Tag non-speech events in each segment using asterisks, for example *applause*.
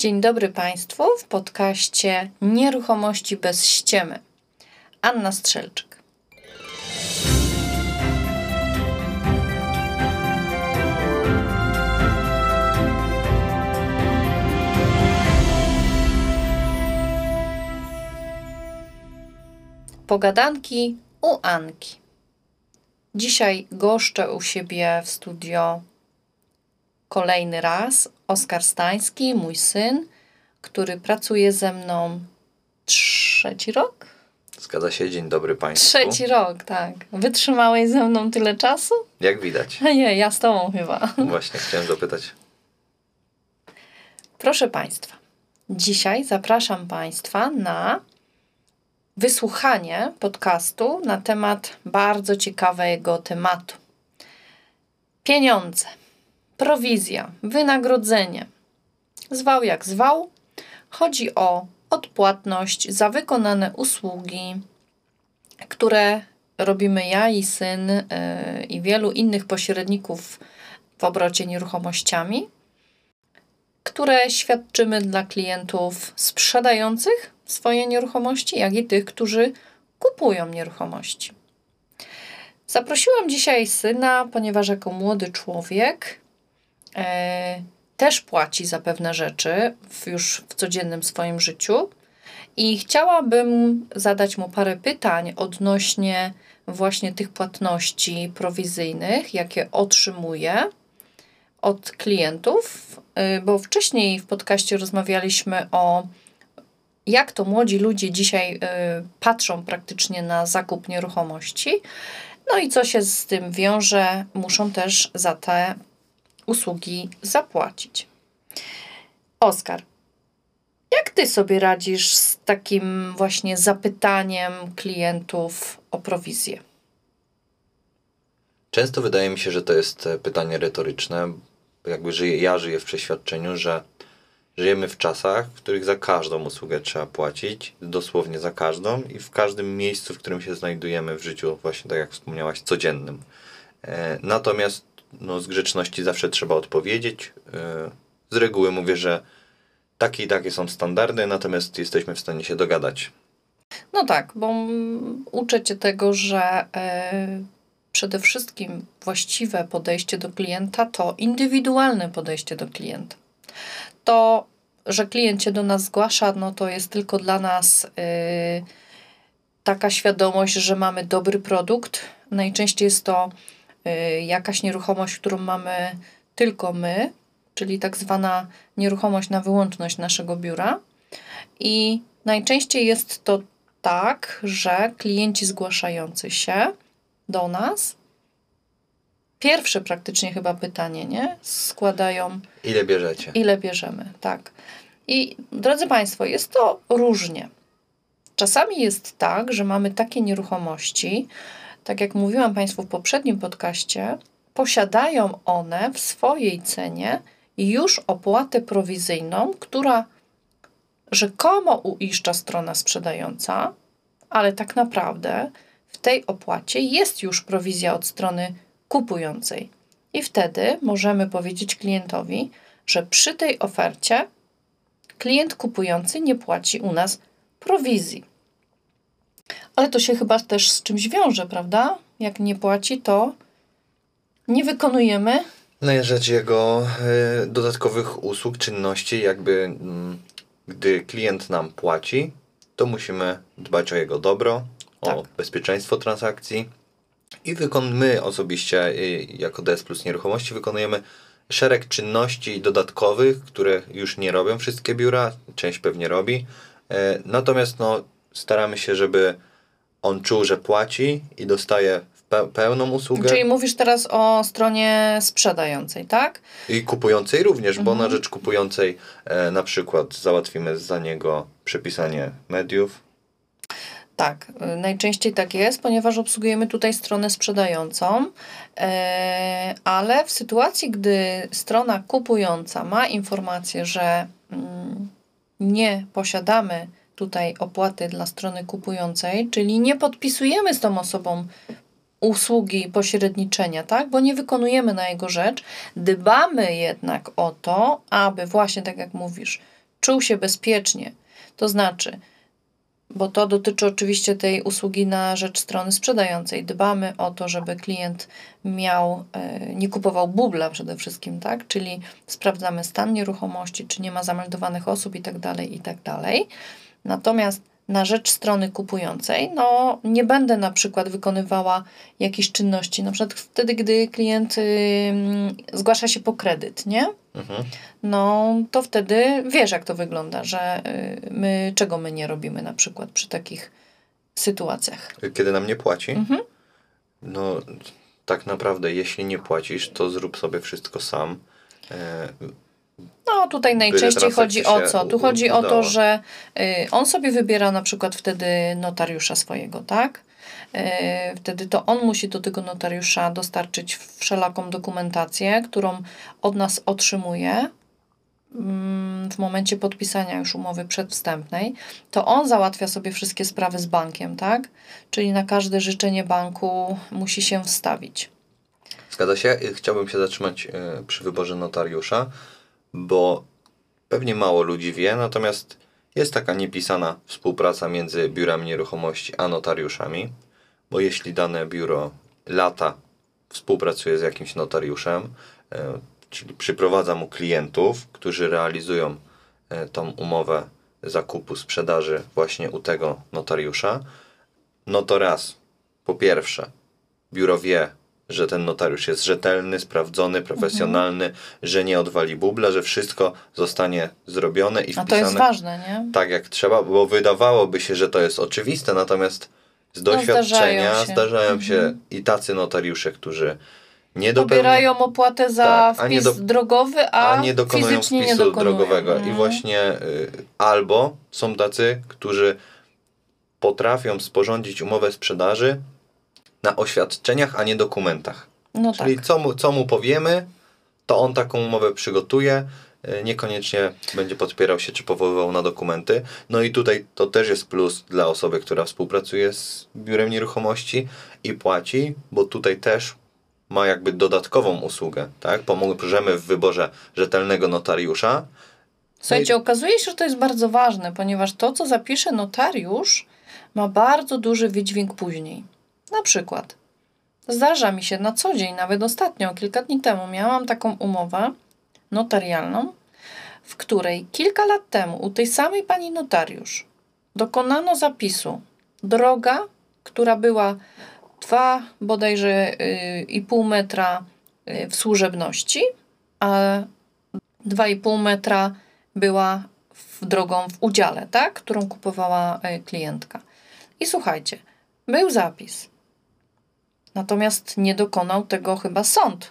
Dzień dobry Państwu w podcaście Nieruchomości bez ściemy. Anna Strzelczyk. Pogadanki u Anki. Dzisiaj goszczę u siebie w studio kolejny raz Oskar Stański, mój syn, który pracuje ze mną trzeci rok. Zgadza się, dzień dobry Państwu. Trzeci rok, tak. Wytrzymałeś ze mną tyle czasu? Jak widać. *laughs* Nie, ja z Tobą chyba. Właśnie, chciałem zapytać. Proszę Państwa, dzisiaj zapraszam Państwa na wysłuchanie podcastu na temat bardzo ciekawego tematu. Pieniądze prowizja, wynagrodzenie. Zwał jak zwał, chodzi o odpłatność za wykonane usługi, które robimy ja i syn yy, i wielu innych pośredników w obrocie nieruchomościami, które świadczymy dla klientów sprzedających swoje nieruchomości, jak i tych, którzy kupują nieruchomości. Zaprosiłam dzisiaj syna, ponieważ jako młody człowiek też płaci za pewne rzeczy w, już w codziennym swoim życiu. I chciałabym zadać mu parę pytań odnośnie właśnie tych płatności prowizyjnych, jakie otrzymuje od klientów, e, bo wcześniej w podcaście rozmawialiśmy o jak to młodzi ludzie dzisiaj y, patrzą praktycznie na zakup nieruchomości. No i co się z tym wiąże, muszą też za te usługi zapłacić. Oskar, jak ty sobie radzisz z takim właśnie zapytaniem klientów o prowizję? Często wydaje mi się, że to jest e, pytanie retoryczne. Jakby żyję, ja żyję w przeświadczeniu, że żyjemy w czasach, w których za każdą usługę trzeba płacić, dosłownie za każdą i w każdym miejscu, w którym się znajdujemy w życiu, właśnie tak jak wspomniałaś, codziennym. E, natomiast no, z grzeczności zawsze trzeba odpowiedzieć. E, z reguły mówię, że takie i takie są standardy, natomiast jesteśmy w stanie się dogadać. No tak, bo uczę cię tego, że yy, przede wszystkim właściwe podejście do klienta to indywidualne podejście do klienta. To, że klient się do nas zgłasza, no to jest tylko dla nas yy, taka świadomość, że mamy dobry produkt. Najczęściej jest to Y, jakaś nieruchomość, którą mamy tylko my, czyli tak zwana nieruchomość na wyłączność naszego biura. I najczęściej jest to tak, że klienci zgłaszający się do nas, pierwsze praktycznie chyba pytanie, nie? Składają. Ile bierzecie? Ile bierzemy, tak. I drodzy Państwo, jest to różnie. Czasami jest tak, że mamy takie nieruchomości, tak jak mówiłam Państwu w poprzednim podcaście, posiadają one w swojej cenie już opłatę prowizyjną, która rzekomo uiszcza strona sprzedająca, ale tak naprawdę w tej opłacie jest już prowizja od strony kupującej. I wtedy możemy powiedzieć klientowi, że przy tej ofercie klient kupujący nie płaci u nas prowizji. Ale to się chyba też z czymś wiąże, prawda? Jak nie płaci, to nie wykonujemy. Na rzecz jego y, dodatkowych usług, czynności, jakby mm, gdy klient nam płaci, to musimy dbać o jego dobro, tak. o bezpieczeństwo transakcji i wykon my osobiście y, jako DS Plus Nieruchomości wykonujemy szereg czynności dodatkowych, które już nie robią wszystkie biura, część pewnie robi. Y, natomiast no, staramy się, żeby on czuł, że płaci i dostaje pe pełną usługę. Czyli mówisz teraz o stronie sprzedającej, tak? I kupującej również, mhm. bo na mhm. rzecz kupującej e, na przykład załatwimy za niego przepisanie mediów. Tak, y, najczęściej tak jest, ponieważ obsługujemy tutaj stronę sprzedającą, e, ale w sytuacji, gdy strona kupująca ma informację, że mm, nie posiadamy tutaj opłaty dla strony kupującej, czyli nie podpisujemy z tą osobą usługi pośredniczenia, tak? Bo nie wykonujemy na jego rzecz. Dbamy jednak o to, aby właśnie tak jak mówisz, czuł się bezpiecznie, to znaczy, bo to dotyczy oczywiście tej usługi na rzecz strony sprzedającej. Dbamy o to, żeby klient miał, e, nie kupował bubla przede wszystkim, tak? Czyli sprawdzamy stan nieruchomości, czy nie ma zameldowanych osób i tak dalej, i tak dalej. Natomiast na rzecz strony kupującej, no nie będę na przykład wykonywała jakichś czynności, na przykład wtedy, gdy klient y, zgłasza się po kredyt, nie? Mhm. No to wtedy wiesz, jak to wygląda, że y, my, czego my nie robimy na przykład przy takich sytuacjach. Kiedy nam nie płaci? Mhm. No tak naprawdę, jeśli nie płacisz, to zrób sobie wszystko sam. E, no, tutaj najczęściej chodzi o co? Tu chodzi o to, że y, on sobie wybiera na przykład wtedy notariusza swojego, tak? Y, wtedy to on musi do tego notariusza dostarczyć wszelaką dokumentację, którą od nas otrzymuje mm, w momencie podpisania już umowy przedwstępnej, to on załatwia sobie wszystkie sprawy z bankiem, tak? Czyli na każde życzenie banku musi się wstawić. Zgadza się. Chciałbym się zatrzymać y, przy wyborze notariusza bo pewnie mało ludzi wie, natomiast jest taka niepisana współpraca między biurami nieruchomości a notariuszami, bo jeśli dane biuro lata współpracuje z jakimś notariuszem, e, czyli przyprowadza mu klientów, którzy realizują e, tą umowę zakupu, sprzedaży właśnie u tego notariusza, no to raz, po pierwsze, biuro wie, że ten notariusz jest rzetelny, sprawdzony, profesjonalny, mhm. że nie odwali bubla, że wszystko zostanie zrobione i wpisane. A to jest ważne, nie? Tak jak trzeba, bo wydawałoby się, że to jest oczywiste, natomiast z doświadczenia no, zdarzają się, zdarzają się mhm. i tacy notariusze, którzy nie Pobierają opłatę za tak, wpis do, drogowy, a, a nie dokonują wpisu nie dokonują. drogowego. Mhm. I właśnie y, albo są tacy, którzy potrafią sporządzić umowę sprzedaży na oświadczeniach, a nie dokumentach. No Czyli tak. co, mu, co mu powiemy, to on taką umowę przygotuje, e, niekoniecznie będzie podpierał się czy powoływał na dokumenty. No i tutaj to też jest plus dla osoby, która współpracuje z biurem nieruchomości i płaci, bo tutaj też ma jakby dodatkową usługę, tak? Pomożemy w wyborze rzetelnego notariusza. Słuchajcie, okazuje się, że to jest bardzo ważne, ponieważ to, co zapisze notariusz, ma bardzo duży wydźwięk później. Na przykład, zdarza mi się na co dzień, nawet ostatnio, kilka dni temu, miałam taką umowę notarialną, w której kilka lat temu u tej samej pani notariusz dokonano zapisu droga, która była dwa bodajże yy, i pół metra yy, w służebności, a dwa i pół metra była w drogą w udziale, tak, którą kupowała yy, klientka. I słuchajcie, był zapis. Natomiast nie dokonał tego chyba sąd,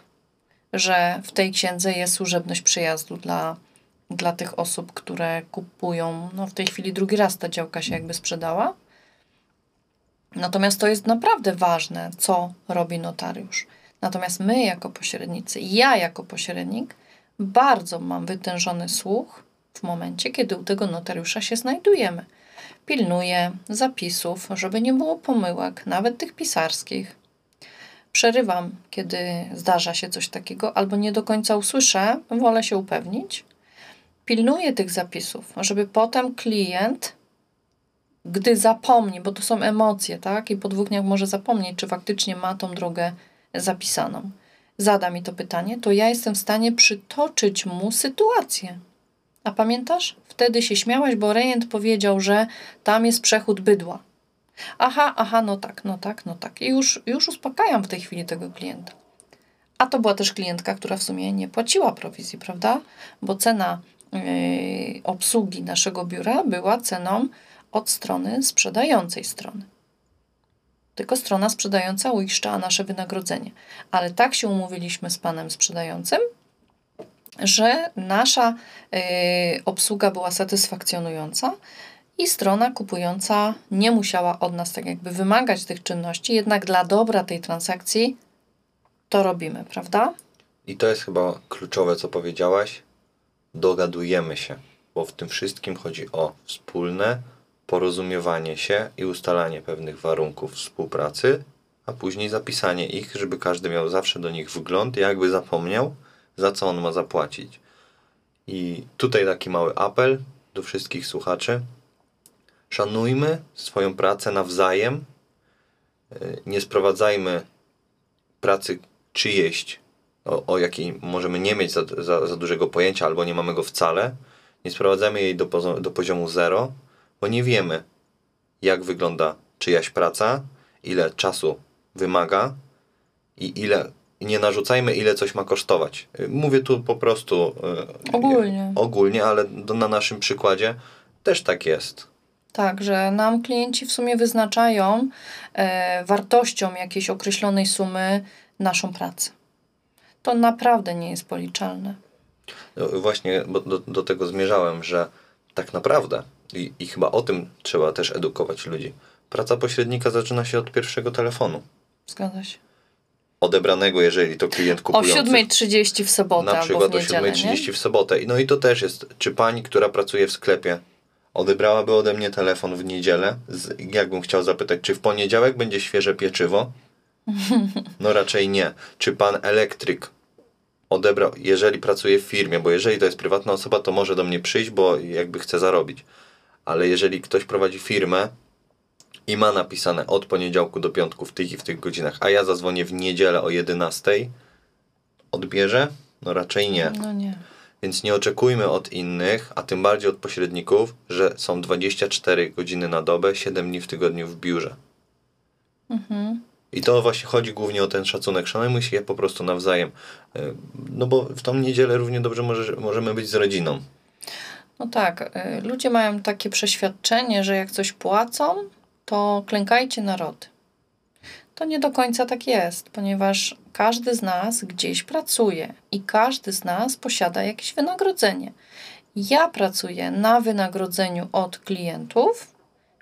że w tej księdze jest służebność przejazdu dla, dla tych osób, które kupują. No w tej chwili drugi raz ta działka się jakby sprzedała. Natomiast to jest naprawdę ważne, co robi notariusz. Natomiast my jako pośrednicy, ja jako pośrednik, bardzo mam wytężony słuch w momencie, kiedy u tego notariusza się znajdujemy. Pilnuję zapisów, żeby nie było pomyłek, nawet tych pisarskich przerywam, kiedy zdarza się coś takiego, albo nie do końca usłyszę, wolę się upewnić. Pilnuję tych zapisów, żeby potem klient, gdy zapomni, bo to są emocje, tak? I po dwóch dniach może zapomnieć, czy faktycznie ma tą drogę zapisaną. Zada mi to pytanie, to ja jestem w stanie przytoczyć mu sytuację. A pamiętasz? Wtedy się śmiałaś, bo rejent powiedział, że tam jest przechód bydła. Aha, aha, no tak, no tak, no tak. I już, już uspokajam w tej chwili tego klienta. A to była też klientka, która w sumie nie płaciła prowizji, prawda? Bo cena yy, obsługi naszego biura była ceną od strony sprzedającej strony. Tylko strona sprzedająca uiszczała nasze wynagrodzenie. Ale tak się umówiliśmy z panem sprzedającym, że nasza yy, obsługa była satysfakcjonująca i strona kupująca nie musiała od nas tak jakby wymagać tych czynności, jednak dla dobra tej transakcji to robimy, prawda? I to jest chyba kluczowe, co powiedziałaś. Dogadujemy się, bo w tym wszystkim chodzi o wspólne porozumiewanie się i ustalanie pewnych warunków współpracy, a później zapisanie ich, żeby każdy miał zawsze do nich wgląd, jakby zapomniał, za co on ma zapłacić. I tutaj taki mały apel do wszystkich słuchaczy. Szanujmy swoją pracę nawzajem. Y, nie sprowadzajmy pracy czyjeś, o, o jakiej możemy nie mieć za, za, za dużego pojęcia albo nie mamy go wcale. Nie sprowadzajmy jej do, do poziomu zero, bo nie wiemy, jak wygląda czyjaś praca, ile czasu wymaga i ile nie narzucajmy, ile coś ma kosztować. Mówię tu po prostu e, ogólnie, ogólnie ale na naszym przykładzie też tak jest. Tak, że nam klienci w sumie wyznaczają e, wartością jakiejś określonej sumy naszą pracę. To naprawdę nie jest policzalne. No właśnie bo do, do tego zmierzałem, że tak naprawdę, i, i chyba o tym trzeba też edukować ludzi, praca pośrednika zaczyna się od pierwszego telefonu. Zgadza się odebranego, jeżeli to klient kupujący. O 7.30 w sobotę Na przykład o 7.30 w sobotę. No i to też jest, czy pani, która pracuje w sklepie, odebrałaby ode mnie telefon w niedzielę, z, jakbym chciał zapytać, czy w poniedziałek będzie świeże pieczywo? *laughs* No raczej nie. Czy pan elektryk odebrał, jeżeli pracuje w firmie, bo jeżeli to jest prywatna osoba, to może do mnie przyjść, bo jakby chce zarobić. Ale jeżeli ktoś prowadzi firmę, i ma napisane od poniedziałku do piątku w tych i w tych godzinach, a ja zadzwonię w niedzielę o 11, odbierze? No raczej nie. No nie. Więc nie oczekujmy od innych, a tym bardziej od pośredników, że są 24 godziny na dobę, 7 dni w tygodniu w biurze. Mhm. I to właśnie chodzi głównie o ten szacunek. Szanujmy się po prostu nawzajem. E, no bo w tą niedzielę równie dobrze może, możemy być z rodziną. No tak. E, ludzie mają takie przeświadczenie, że jak coś płacą, to klękajcie narody. To nie do końca tak jest, ponieważ każdy z nas gdzieś pracuje i każdy z nas posiada jakieś wynagrodzenie. Ja pracuję na wynagrodzeniu od klientów.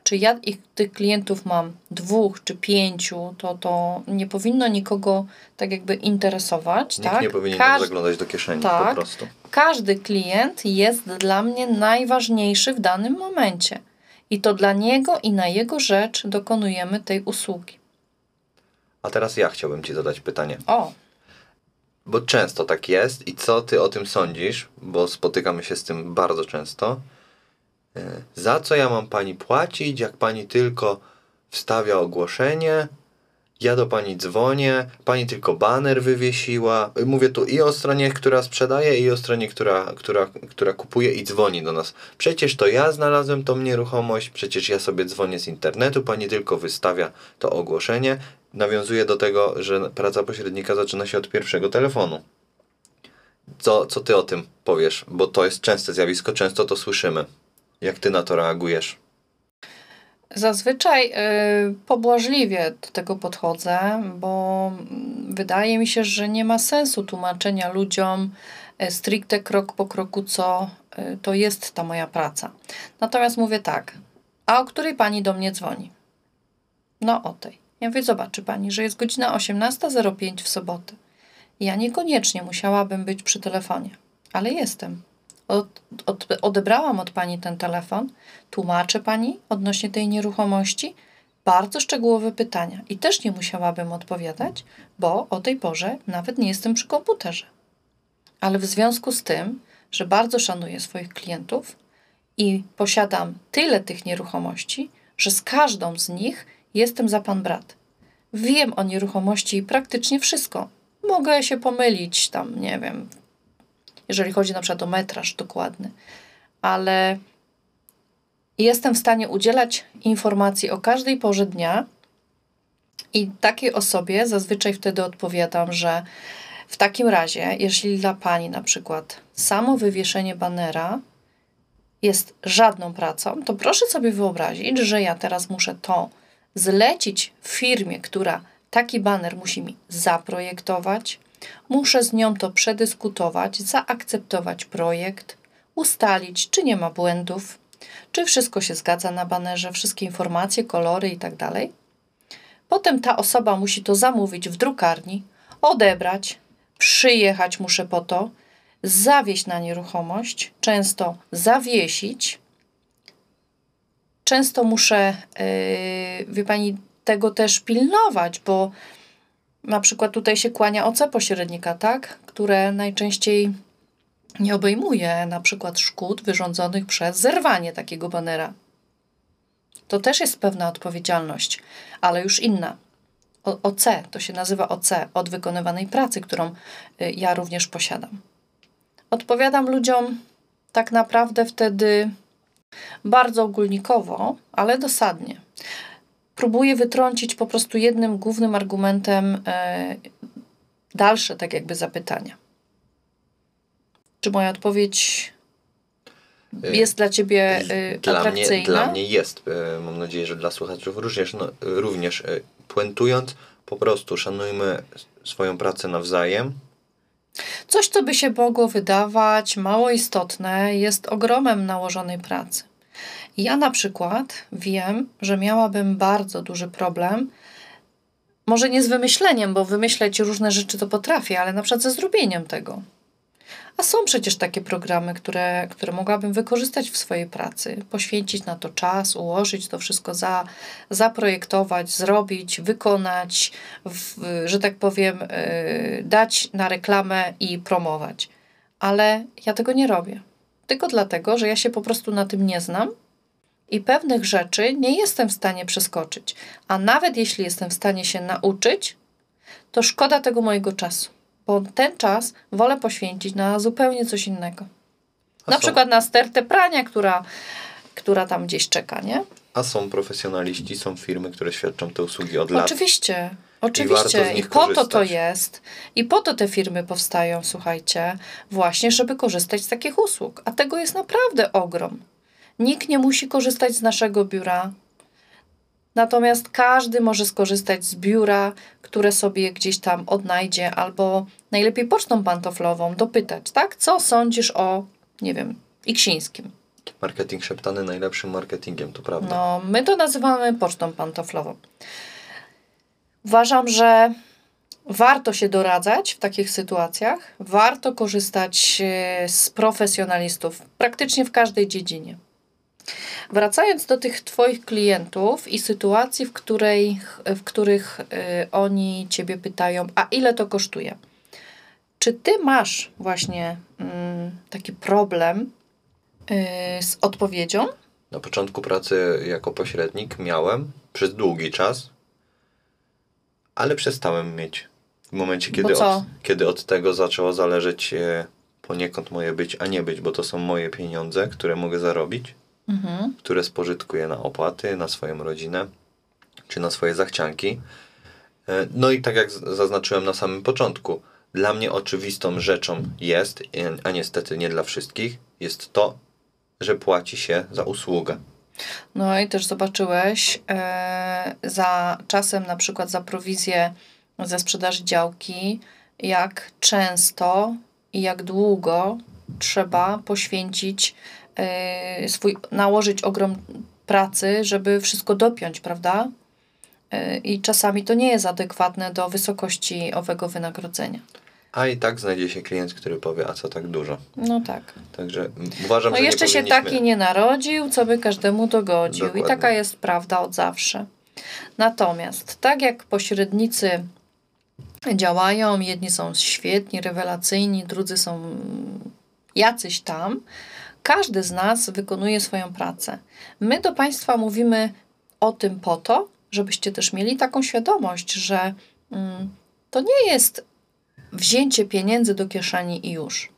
Czy ja ich, tych klientów mam dwóch czy pięciu, to to nie powinno nikogo tak jakby interesować. Nikt tak? nie powinien Każ... zaglądać do kieszeni tak, po prostu. Każdy klient jest dla mnie najważniejszy w danym momencie i to dla niego i na jego rzecz dokonujemy tej usługi. A teraz ja chciałbym Ci zadać pytanie. O. Bo często tak jest i co Ty o tym sądzisz, bo spotykamy się z tym bardzo często. E, za co ja mam Pani płacić, jak Pani tylko wstawia ogłoszenie, ja do pani dzwonię, pani tylko baner wywiesiła. Mówię tu i o stronie, która sprzedaje, i o stronie, która, która, która kupuje i dzwoni do nas. Przecież to ja znalazłem tą nieruchomość, przecież ja sobie dzwonię z internetu, pani tylko wystawia to ogłoszenie. Nawiązuje do tego, że praca pośrednika zaczyna się od pierwszego telefonu. Co, co ty o tym powiesz? Bo to jest częste zjawisko, często to słyszymy. Jak ty na to reagujesz? Zazwyczaj y, pobłażliwie do tego podchodzę, bo wydaje mi się, że nie ma sensu tłumaczenia ludziom y, stricte krok po kroku, co y, to jest ta moja praca. Natomiast mówię tak, a o której pani do mnie dzwoni? No o tej. Ja mówię, zobaczy pani, że jest godzina 18.05 w sobotę. Ja niekoniecznie musiałabym być przy telefonie, ale jestem od, od, odebrałam od pani ten telefon, tłumaczę pani odnośnie tej nieruchomości bardzo szczegółowe pytania i też nie musiałabym odpowiadać, bo o tej porze nawet nie jestem przy komputerze. Ale w związku z tym, że bardzo szanuję swoich klientów i posiadam tyle tych nieruchomości, że z każdą z nich jestem za pan brat. Wiem o nieruchomości praktycznie wszystko. Mogę się pomylić tam, nie wiem, jeżeli chodzi na przykład o metraż dokładny, ale jestem w stanie udzielać informacji o każdej porze dnia i takiej osobie zazwyczaj wtedy odpowiadam, że w takim razie, jeśli dla Pani na przykład samo wywieszenie banera jest żadną pracą, to proszę sobie wyobrazić, że ja teraz muszę to zlecić firmie, która taki baner musi mi zaprojektować, Muszę z nią to przedyskutować, zaakceptować projekt, ustalić, czy nie ma błędów, czy wszystko się zgadza na banerze, wszystkie informacje, kolory itd. Tak Potem ta osoba musi to zamówić w drukarni, odebrać, przyjechać muszę po to, zawieść na nieruchomość, często zawiesić. Często muszę, yy, wie pani, tego też pilnować, bo na przykład tutaj się kłania OC pośrednika, tak? Które najczęściej nie obejmuje na przykład szkód wyrządzonych przez zerwanie takiego banera. To też jest pewna odpowiedzialność, ale już inna. O, OC, to się nazywa OC, od wykonywanej pracy, którą y, ja również posiadam. Odpowiadam ludziom tak naprawdę wtedy bardzo ogólnikowo, ale dosadnie. Próbuję wytrącić po prostu jednym głównym argumentem e, dalsze, tak jakby zapytania. Czy moja odpowiedź jest dla ciebie y, dla atrakcyjna? Mnie, dla mnie jest. Mam nadzieję, że dla słuchaczy również. No, również puentując, po prostu szanujmy swoją pracę nawzajem. Coś, co by się mogło wydawać mało istotne, jest ogromem nałożonej pracy. Ja na przykład wiem, że miałabym bardzo duży problem, może nie z wymyśleniem, bo wymyśleć różne rzeczy to potrafię, ale na przykład ze zrobieniem tego. A są przecież takie programy, które, które mogłabym wykorzystać w swojej pracy, poświęcić na to czas, ułożyć to wszystko, za, zaprojektować, zrobić, wykonać, w, że tak powiem, yy, dać na reklamę i promować. Ale ja tego nie robię. Tylko dlatego, że ja się po prostu na tym nie znam i pewnych rzeczy nie jestem w stanie przeskoczyć. A nawet jeśli jestem w stanie się nauczyć, to szkoda tego mojego czasu bo ten czas wolę poświęcić na zupełnie coś innego. A na są... przykład na stertę prania, która, która tam gdzieś czeka, nie? A są profesjonaliści, są firmy, które świadczą te usługi od lat. Oczywiście, oczywiście. I, I po to to jest. I po to te firmy powstają, słuchajcie, właśnie, żeby korzystać z takich usług. A tego jest naprawdę ogrom. Nikt nie musi korzystać z naszego biura. Natomiast każdy może skorzystać z biura, które sobie gdzieś tam odnajdzie, albo najlepiej pocztą pantoflową dopytać, tak? Co sądzisz o, nie wiem, Iksińskim? Marketing szeptany najlepszym marketingiem, to prawda. No, my to nazywamy pocztą pantoflową. Uważam, że warto się doradzać w takich sytuacjach, warto korzystać e, z profesjonalistów praktycznie w każdej dziedzinie. Wracając do tych Twoich klientów i sytuacji, w, której, w których y, oni Ciebie pytają, a ile to kosztuje? Czy Ty masz właśnie y, taki problem y, z odpowiedzią? Na początku pracy jako pośrednik miałem przez długi czas, ale przestałem mieć. W momencie, kiedy, od, kiedy od tego zaczęło zależeć e, poniekąd moje być, a nie być, bo to są moje pieniądze, które mogę zarobić mhm. które spożytkuje na opłaty, na swoją rodzinę czy na swoje zachcianki. E, no i tak jak zaznaczyłem na samym początku, dla mnie oczywistą rzeczą jest, a niestety nie dla wszystkich, jest to, że płaci się za usługę. No i też zobaczyłeś e, za czasem na przykład za prowizję ze sprzedaży działki, jak często i jak długo trzeba poświęcić swój, nałożyć ogrom pracy, żeby wszystko dopiąć, prawda? Y, I czasami to nie jest adekwatne do wysokości owego wynagrodzenia. A i tak znajdzie się klient, który powie, a co tak dużo. No tak. Także uważam, no że jeszcze powinniśmy... się taki nie narodził, co by każdemu dogodził. Dokładnie. I taka jest prawda od zawsze. Natomiast tak jak pośrednicy działają, jedni są świetni, rewelacyjni, drudzy są jacyś tam, każdy z nas wykonuje swoją pracę. My do Państwa mówimy o tym po to, żebyście też mieli taką świadomość, że mm, to nie jest wzięcie pieniędzy do kieszeni i już.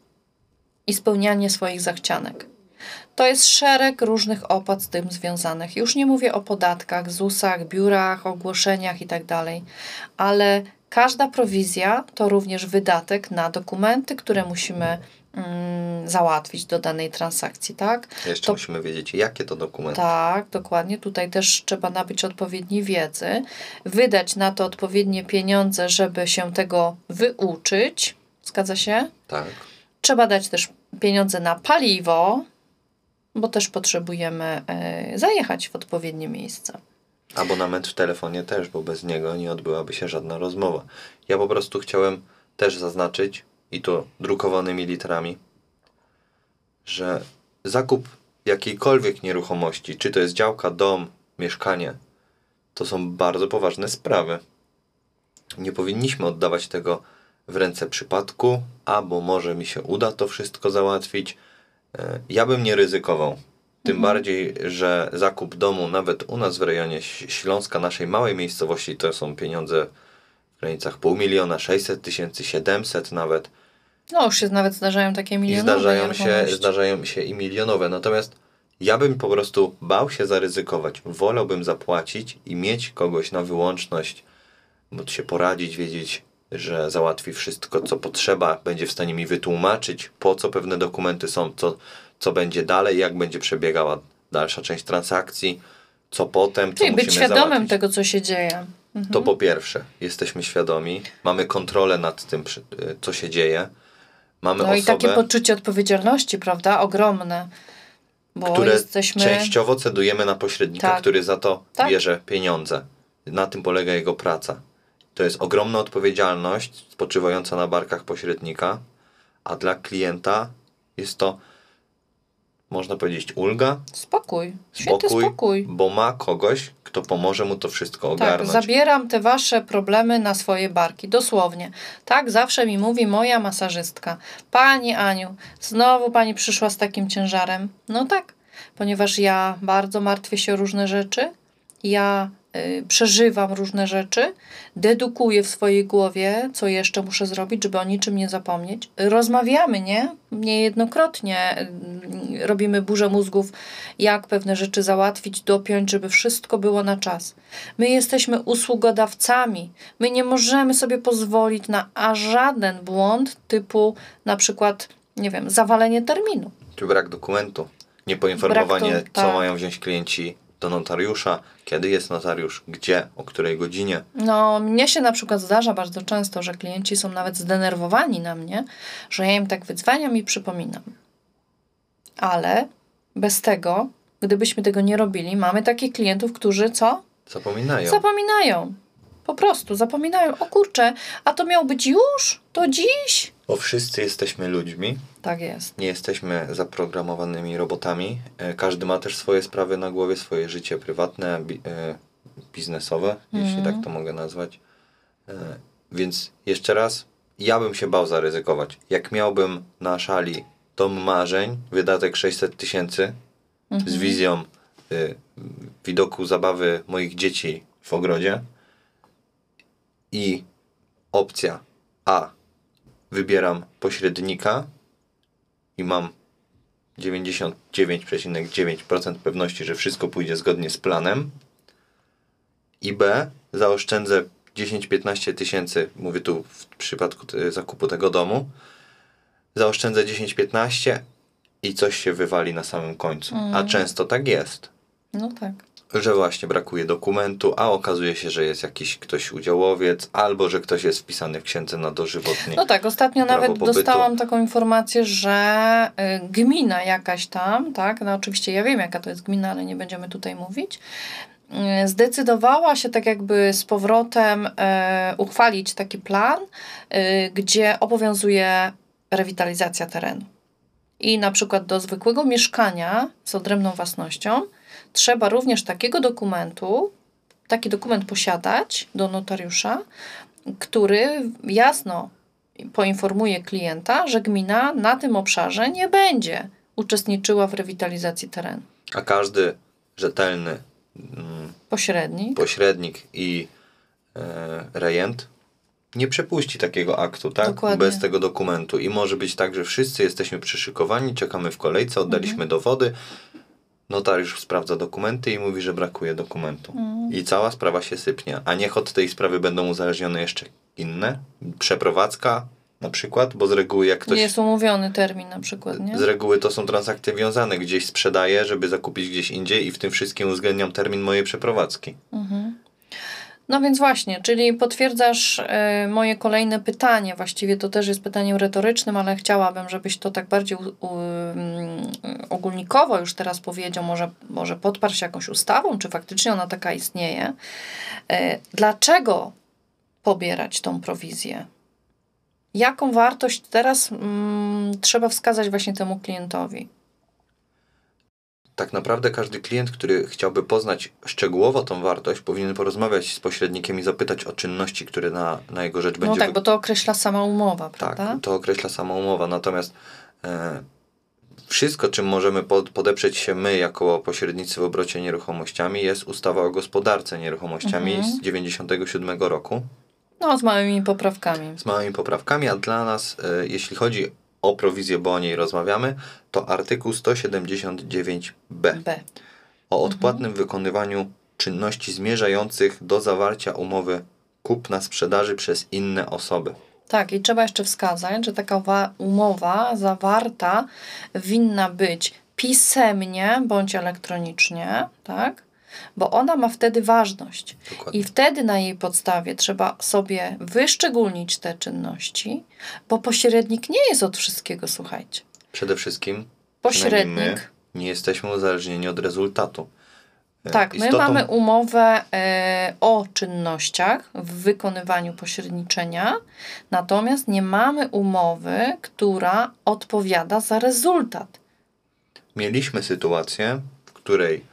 I spełnianie swoich zachcianek. To jest szereg różnych opłat z tym związanych. Już nie mówię o podatkach, ZUS-ach, biurach, ogłoszeniach itd., tak ale każda prowizja to również wydatek na dokumenty, które musimy załatwić do danej transakcji, tak? Jeszcze to, musimy wiedzieć, jakie to dokumenty. Tak, dokładnie. Tutaj też trzeba nabyć odpowiedniej wiedzy, wydać na to odpowiednie pieniądze, żeby się tego wyuczyć. Zgadza się? Tak. Trzeba dać też pieniądze na paliwo, bo też potrzebujemy y, zajechać w odpowiednie miejsce. Abonament w telefonie też, bo bez niego nie odbyłaby się żadna rozmowa. Ja po prostu chciałem też zaznaczyć, i to drukowanymi literami, że zakup jakiejkolwiek nieruchomości, czy to jest działka, dom, mieszkanie, to są bardzo poważne sprawy. Nie powinniśmy oddawać tego w ręce przypadku, albo może mi się uda to wszystko załatwić. E, ja bym nie ryzykował. Tym mhm. bardziej, że zakup domu nawet u nas w rejonie Śląska, naszej małej miejscowości, to są pieniądze w granicach pół miliona, 600 tysięcy, 700 nawet. No już się nawet zdarzają takie milionowe. I zdarzają się, zdarzają się i milionowe. Natomiast ja bym po prostu bał się zaryzykować. Wolałbym zapłacić i mieć kogoś na wyłączność, móc się poradzić, wiedzieć, że załatwi wszystko, co potrzeba, będzie w stanie mi wytłumaczyć, po co pewne dokumenty są, co, co będzie dalej, jak będzie przebiegała dalsza część transakcji, co potem, co Czyli być świadomym załatwić. tego, co się dzieje. Mhm. To po pierwsze, jesteśmy świadomi, mamy kontrolę nad tym, co się dzieje. Mamy no osobę, i takie poczucie odpowiedzialności, prawda? Ogromne. Bo które jesteśmy... częściowo cedujemy na pośrednika, tak. który za to tak. bierze pieniądze. Na tym polega jego praca. To jest ogromna odpowiedzialność spoczywająca na barkach pośrednika, a dla klienta jest to, można powiedzieć, ulga. Spokój. Spokój, spokój. Bo ma kogoś, kto pomoże mu to wszystko tak, ogarnąć. Tak, zabieram te wasze problemy na swoje barki, dosłownie. Tak zawsze mi mówi moja masażystka. Pani Aniu, znowu pani przyszła z takim ciężarem. No tak, ponieważ ja bardzo martwię się o różne rzeczy. Ja przeżywam różne rzeczy, dedukuję w swojej głowie, co jeszcze muszę zrobić, żeby o niczym nie zapomnieć. Rozmawiamy, nie? Niejednokrotnie y, robimy burzę mózgów, jak pewne rzeczy załatwić, dopiąć, żeby wszystko było na czas. My jesteśmy usługodawcami. My nie możemy sobie pozwolić na a żaden błąd typu na przykład, nie wiem, zawalenie terminu. Czy brak dokumentu, niepoinformowanie, to, tak. co mają wziąć klienci do notariusza, kiedy jest notariusz, gdzie, o której godzinie. No, mnie się na przykład zdarza bardzo często, że klienci są nawet zdenerwowani na mnie, że ja im tak wydzwaniam i przypominam. Ale bez tego, gdybyśmy tego nie robili, mamy takich klientów, którzy co? Zapominają. Zapominają. Po prostu zapominają, o kurczę, a to miał być już? To dziś? Bo wszyscy jesteśmy ludźmi. Tak jest. Nie jesteśmy zaprogramowanymi robotami. E, każdy ma też swoje sprawy na głowie, swoje życie prywatne, e, biznesowe, mm. jeśli tak to mogę nazwać. E, więc jeszcze raz, ja bym się bał zaryzykować. Jak miałbym na szali dom marzeń, wydatek 600 tysięcy mm -hmm. z wizją y, widoku zabawy moich dzieci w ogrodzie i opcja A wybieram pośrednika i mam 99,9% pewności, że wszystko pójdzie zgodnie z planem. I B, zaoszczędzę 10-15 tysięcy, mówię tu w przypadku zakupu tego domu, zaoszczędzę 10-15 i coś się wywali na samym końcu. Mm. A często tak jest. No tak że właśnie brakuje dokumentu, a okazuje się, że jest jakiś ktoś udziałowiec, albo że ktoś jest wpisany w księdze na dożywotnie. No tak, ostatnio nawet pobytu. dostałam taką informację, że y, gmina jakaś tam, tak, no oczywiście ja wiem jaka to jest gmina, ale nie będziemy tutaj mówić, y, zdecydowała się tak jakby z powrotem y, uchwalić taki plan, gdzie obowiązuje rewitalizacja terenu. I na przykład do zwykłego mieszkania z odrębną własnością trzeba również takiego dokumentu, taki dokument posiadać do notariusza, który jasno poinformuje klienta, że gmina na tym obszarze nie będzie uczestniczyła w rewitalizacji terenu. A każdy rzetelny mm, pośrednik, pośrednik i e, rejent nie przepuści takiego aktu, tak? Dokładnie. Bez tego dokumentu. I może być tak, że wszyscy jesteśmy przyszykowani, czekamy w kolejce, oddaliśmy mhm. dowody, notariusz sprawdza dokumenty i mówi, że brakuje dokumentu. Mm. I cała sprawa się sypnie. A niech od tej sprawy będą uzależnione jeszcze inne. Przeprowadzka na przykład, bo z reguły jak ktoś... Nie jest umówiony termin na przykład, nie? Z reguły to są transakcje wiązane. Gdzieś sprzedaję, żeby zakupić gdzieś indziej i w tym wszystkim uwzględniam termin mojej przeprowadzki. Mhm. No więc właśnie, czyli potwierdzasz y, moje kolejne pytanie. Właściwie to też jest pytaniem retorycznym, ale chciałabym, żebyś to tak bardziej u, u, um, ogólnikowo już teraz powiedział, może, może podparł się jakąś ustawą, czy faktycznie ona taka istnieje. Y, dlaczego pobierać tą prowizję? Jaką wartość teraz mm, trzeba wskazać właśnie temu klientowi? Tak naprawdę każdy klient, który chciałby poznać szczegółowo tą wartość, powinien porozmawiać z pośrednikiem i zapytać o czynności, które na, na jego rzecz No będzie tak, bo to określa sama umowa, tak, prawda? to określa sama umowa. Natomiast e, wszystko, czym możemy pod, podeprzeć się my jako pośrednicy w obrocie nieruchomościami, jest ustawa o gospodarce nieruchomościami Mhm. z 97 roku No, z małymi poprawkami. z małymi poprawkami, a dla nas, e, jeśli chodzi o prowizję, bo o niej rozmawiamy, to artykuł 179b B. o odpłatnym wykonywaniu czynności zmierzających do zawarcia umowy kupna sprzedaży przez inne osoby. Tak, i trzeba jeszcze wskazać, że taka wa- umowa zawarta winna być pisemnie bądź elektronicznie, tak? Bo ona ma wtedy ważność. Dokładnie. I wtedy na jej podstawie trzeba sobie wyszczególnić te czynności, bo pośrednik nie jest od wszystkiego, słuchajcie. Przede wszystkim Pośrednik. My nie jesteśmy uzależnieni od rezultatu. E, Tak, my istotą- mamy umowę e, o czynnościach w wykonywaniu pośredniczenia, natomiast nie mamy umowy, która odpowiada za rezultat. Mieliśmy sytuację, w której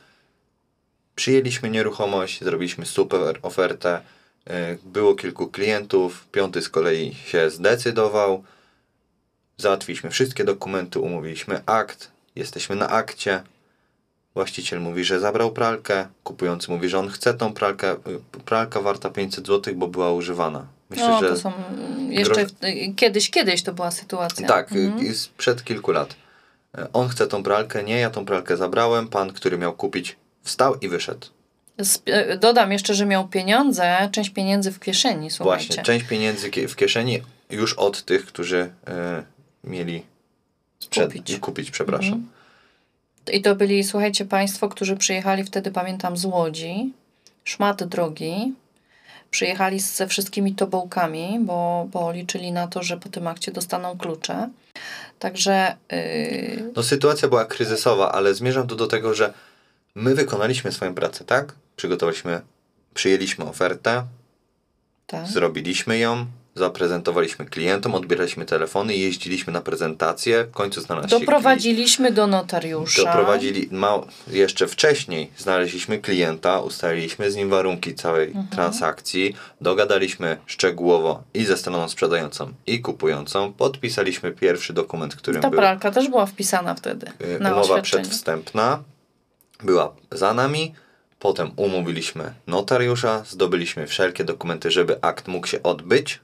przyjęliśmy nieruchomość, zrobiliśmy super ofertę, e, było kilku klientów, piąty z kolei się zdecydował, załatwiliśmy wszystkie dokumenty, umówiliśmy akt, jesteśmy na akcie, właściciel mówi, że zabrał pralkę, kupujący mówi, że on chce tą pralkę, y, pralka warta 500 zł, bo była używana. Myślę, no, że to są jeszcze w, kiedyś, kiedyś to była sytuacja. Tak, Mhm. y, sprzed kilku lat. On chce tą pralkę, nie, ja tą pralkę zabrałem, pan, który miał kupić, wstał i wyszedł. E, Dodam jeszcze, że miał pieniądze, część pieniędzy w kieszeni, słuchajcie. Właśnie, część pieniędzy w kieszeni już od tych, którzy e, mieli sprzed- Kupić. kupić przepraszam. Mhm. I to byli, słuchajcie, Państwo, którzy przyjechali wtedy, pamiętam, z Łodzi, szmat drogi. Przyjechali ze wszystkimi tobołkami, bo, bo liczyli na to, że po tym akcie dostaną klucze. Także yy, No sytuacja była kryzysowa, ale zmierzam tu do tego, że my wykonaliśmy swoją pracę, tak? Przygotowaliśmy, przyjęliśmy ofertę, tak. zrobiliśmy ją, zaprezentowaliśmy klientom, odbieraliśmy telefony, jeździliśmy na prezentację, w końcu klient. Doprowadziliśmy do notariusza. Doprowadzili, ma, jeszcze wcześniej znaleźliśmy klienta, ustaliliśmy z nim warunki całej Mhm. transakcji, dogadaliśmy szczegółowo i ze stroną sprzedającą i kupującą, podpisaliśmy pierwszy dokument, którym Ta był pralka też była wpisana wtedy y, na umowa przedwstępna, była za nami, potem umówiliśmy notariusza, zdobyliśmy wszelkie dokumenty, żeby akt mógł się odbyć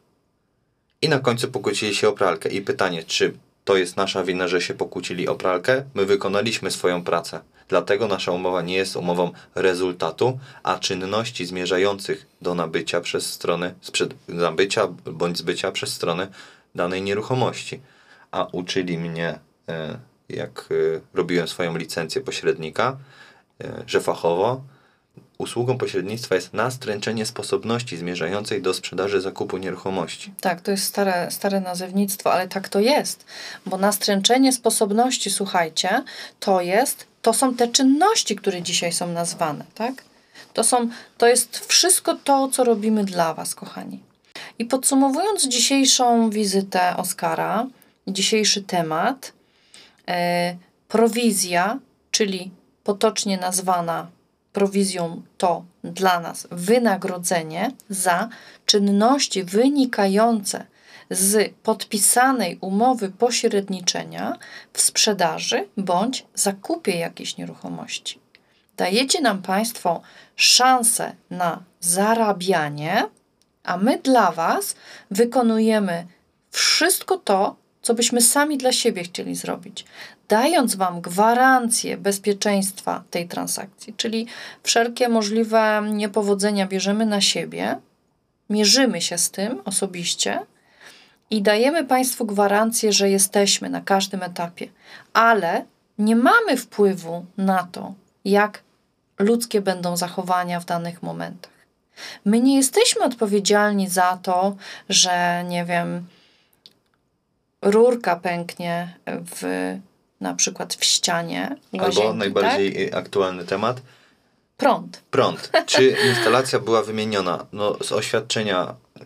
i na końcu pokłócili się o pralkę. I pytanie, czy to jest nasza wina, że się pokłócili o pralkę? My wykonaliśmy swoją pracę. Dlatego nasza umowa nie jest umową rezultatu, a czynności zmierzających do nabycia przez stronę, sprzed, nabycia bądź zbycia przez stronę danej nieruchomości. A uczyli mnie, e, jak e, robiłem swoją licencję pośrednika, e, że fachowo usługą pośrednictwa jest nastręczenie sposobności zmierzającej do sprzedaży zakupu nieruchomości. Tak, to jest stare, stare nazewnictwo, ale tak to jest, bo nastręczenie sposobności, słuchajcie, to jest, to są te czynności, które dzisiaj są nazwane, tak? To, są, to jest wszystko to, co robimy dla Was, kochani. I podsumowując dzisiejszą wizytę Oskara, dzisiejszy temat, prowizja, czyli potocznie nazwana prowizją to dla nas wynagrodzenie za czynności wynikające z podpisanej umowy pośredniczenia w sprzedaży bądź zakupie jakiejś nieruchomości. Dajecie nam Państwo szansę na zarabianie, a my dla Was wykonujemy wszystko to, co byśmy sami dla siebie chcieli zrobić, dając Wam gwarancję bezpieczeństwa tej transakcji, czyli wszelkie możliwe niepowodzenia bierzemy na siebie, mierzymy się z tym osobiście i dajemy Państwu gwarancję, że jesteśmy na każdym etapie, ale nie mamy wpływu na to, jak ludzkie będą zachowania w danych momentach. My nie jesteśmy odpowiedzialni za to, że nie wiem, rurka pęknie w na przykład w ścianie. łazienki, Albo tak? najbardziej y, aktualny temat, Prąd. prąd. *laughs* Czy instalacja była wymieniona? No, z oświadczenia y,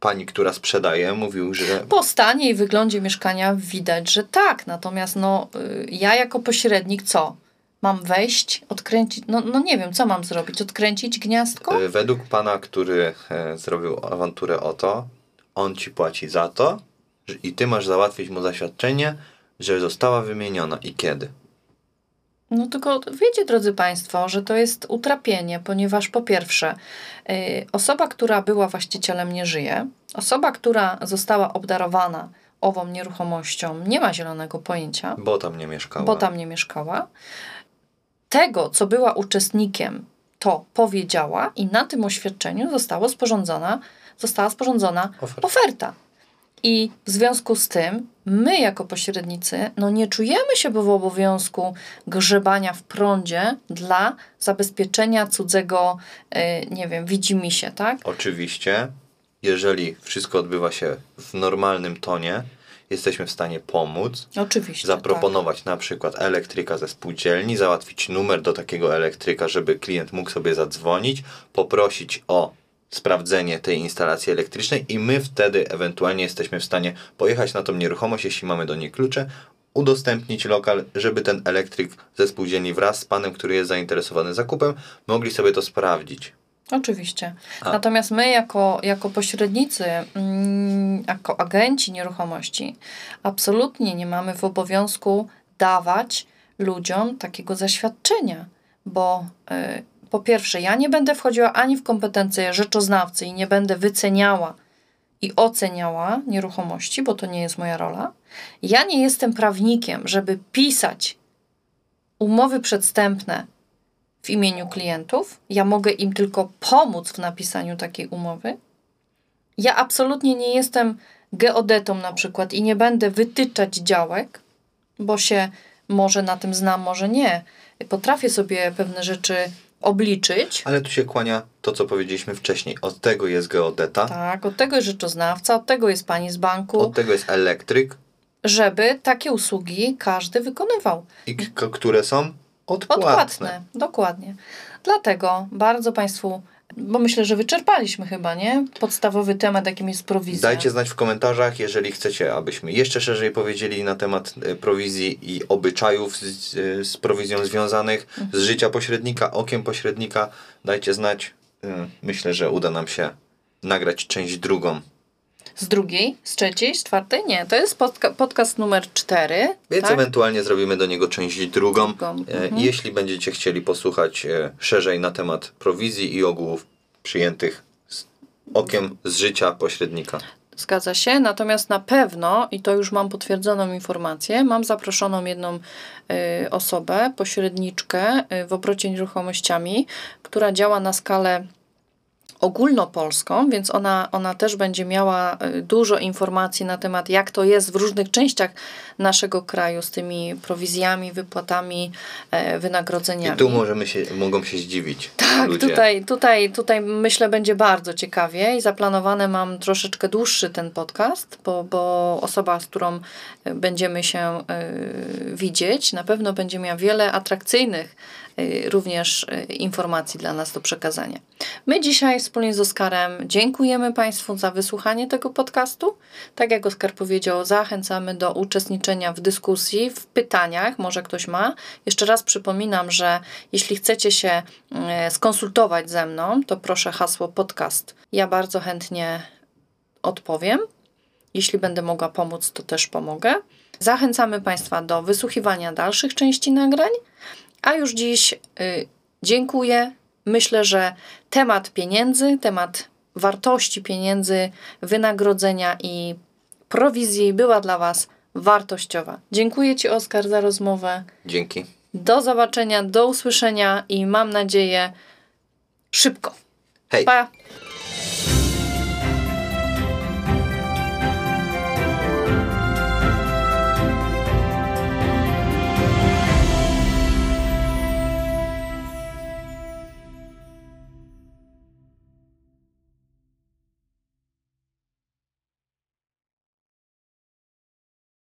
pani, która sprzedaje, mówił, że Po stanie i wyglądzie mieszkania widać, że tak. Natomiast no, y, ja jako pośrednik co? Mam wejść, odkręcić, no, no nie wiem, co mam zrobić, odkręcić gniazdko? Y, Według pana, który e, zrobił awanturę o to, on ci płaci za to i ty masz załatwić mu zaświadczenie, że została wymieniona i kiedy. No tylko wiecie, drodzy Państwo, że to jest utrapienie, ponieważ po pierwsze, yy, osoba, która była właścicielem, nie żyje. Osoba, która została obdarowana ową nieruchomością, nie ma zielonego pojęcia, Bo tam nie mieszkała. bo tam nie mieszkała. Tego, co była uczestnikiem, to powiedziała i na tym oświadczeniu zostało sporządzona, została sporządzona Oferta. oferta. I w związku z tym my jako pośrednicy no nie czujemy się w obowiązku grzebania w prądzie dla zabezpieczenia cudzego, y, nie wiem, widzimisię, tak? Oczywiście, jeżeli wszystko odbywa się w normalnym tonie, jesteśmy w stanie pomóc, Oczywiście. tak. zaproponować na przykład elektryka ze spółdzielni, załatwić numer do takiego elektryka, żeby klient mógł sobie zadzwonić, poprosić o sprawdzenie tej instalacji elektrycznej i my wtedy ewentualnie jesteśmy w stanie pojechać na tą nieruchomość, jeśli mamy do niej klucze, udostępnić lokal, żeby ten elektryk ze spółdzielni wraz z panem, który jest zainteresowany zakupem, mogli sobie to sprawdzić. Oczywiście. A- Natomiast my jako, jako pośrednicy, mm, jako agenci nieruchomości, absolutnie nie mamy w obowiązku dawać ludziom takiego zaświadczenia, bo y, po pierwsze, ja nie będę wchodziła ani w kompetencje rzeczoznawcy i nie będę wyceniała i oceniała nieruchomości, bo to nie jest moja rola. Ja nie jestem prawnikiem, żeby pisać umowy przedstępne w imieniu klientów. Ja mogę im tylko pomóc w napisaniu takiej umowy. Ja absolutnie nie jestem geodetą na przykład i nie będę wytyczać działek, bo się może na tym znam, może nie. Potrafię sobie pewne rzeczy obliczyć. Ale tu się kłania to, co powiedzieliśmy wcześniej. Od tego jest geodeta, Tak, od tego jest rzeczoznawca, od tego jest pani z banku, od tego jest elektryk, żeby takie usługi każdy wykonywał. i które są odpłatne. Odpłatne, dokładnie. Dlatego bardzo Państwu, bo myślę, że wyczerpaliśmy chyba, nie? Podstawowy temat, jakim jest prowizja. Dajcie znać w komentarzach, jeżeli chcecie, abyśmy jeszcze szerzej powiedzieli na temat e, prowizji i obyczajów z, z prowizją związanych, z życia pośrednika, okiem pośrednika. Dajcie znać. E, Myślę, że uda nam się nagrać część drugą. Z drugiej, z trzeciej, z czwartej? Nie, to jest podca- podcast numer cztery. Więc tak? ewentualnie zrobimy do niego część drugą. Drugą, E, mhm. Jeśli będziecie chcieli posłuchać e, szerzej na temat prowizji i ogółów przyjętych z okiem z życia pośrednika. Zgadza się, natomiast na pewno, i to już mam potwierdzoną informację, mam zaproszoną jedną y, osobę, pośredniczkę y, w obrocie nieruchomościami, która działa na skalę ogólnopolską, więc ona, ona też będzie miała y, dużo informacji na temat, jak to jest w różnych częściach naszego kraju z tymi prowizjami, wypłatami, e, I wynagrodzeniami. tu możemy się, mogą się zdziwić Tak, ludzie. tutaj, tutaj, tutaj myślę będzie bardzo ciekawie i zaplanowane mam troszeczkę dłuższy ten podcast, bo, bo osoba, z którą y, będziemy się y, widzieć, na pewno będzie miała wiele atrakcyjnych również y, informacji dla nas do przekazania. My dzisiaj wspólnie z Oskarem dziękujemy Państwu za wysłuchanie tego podcastu. Tak jak Oskar powiedział, zachęcamy do uczestniczenia w dyskusji, w pytaniach, może ktoś ma. Jeszcze raz przypominam, że jeśli chcecie się e, skonsultować ze mną, to proszę hasło podcast. Ja bardzo chętnie odpowiem. Jeśli będę mogła pomóc, to też pomogę. Zachęcamy Państwa do wysłuchiwania dalszych części nagrań, a już dziś y, dziękuję. Myślę, że temat pieniędzy, temat wartości pieniędzy, wynagrodzenia i prowizji była dla Was wartościowa. Dziękuję Ci, Oskar, za rozmowę. Dzięki. Do zobaczenia, do usłyszenia i mam nadzieję szybko. Hej! Pa!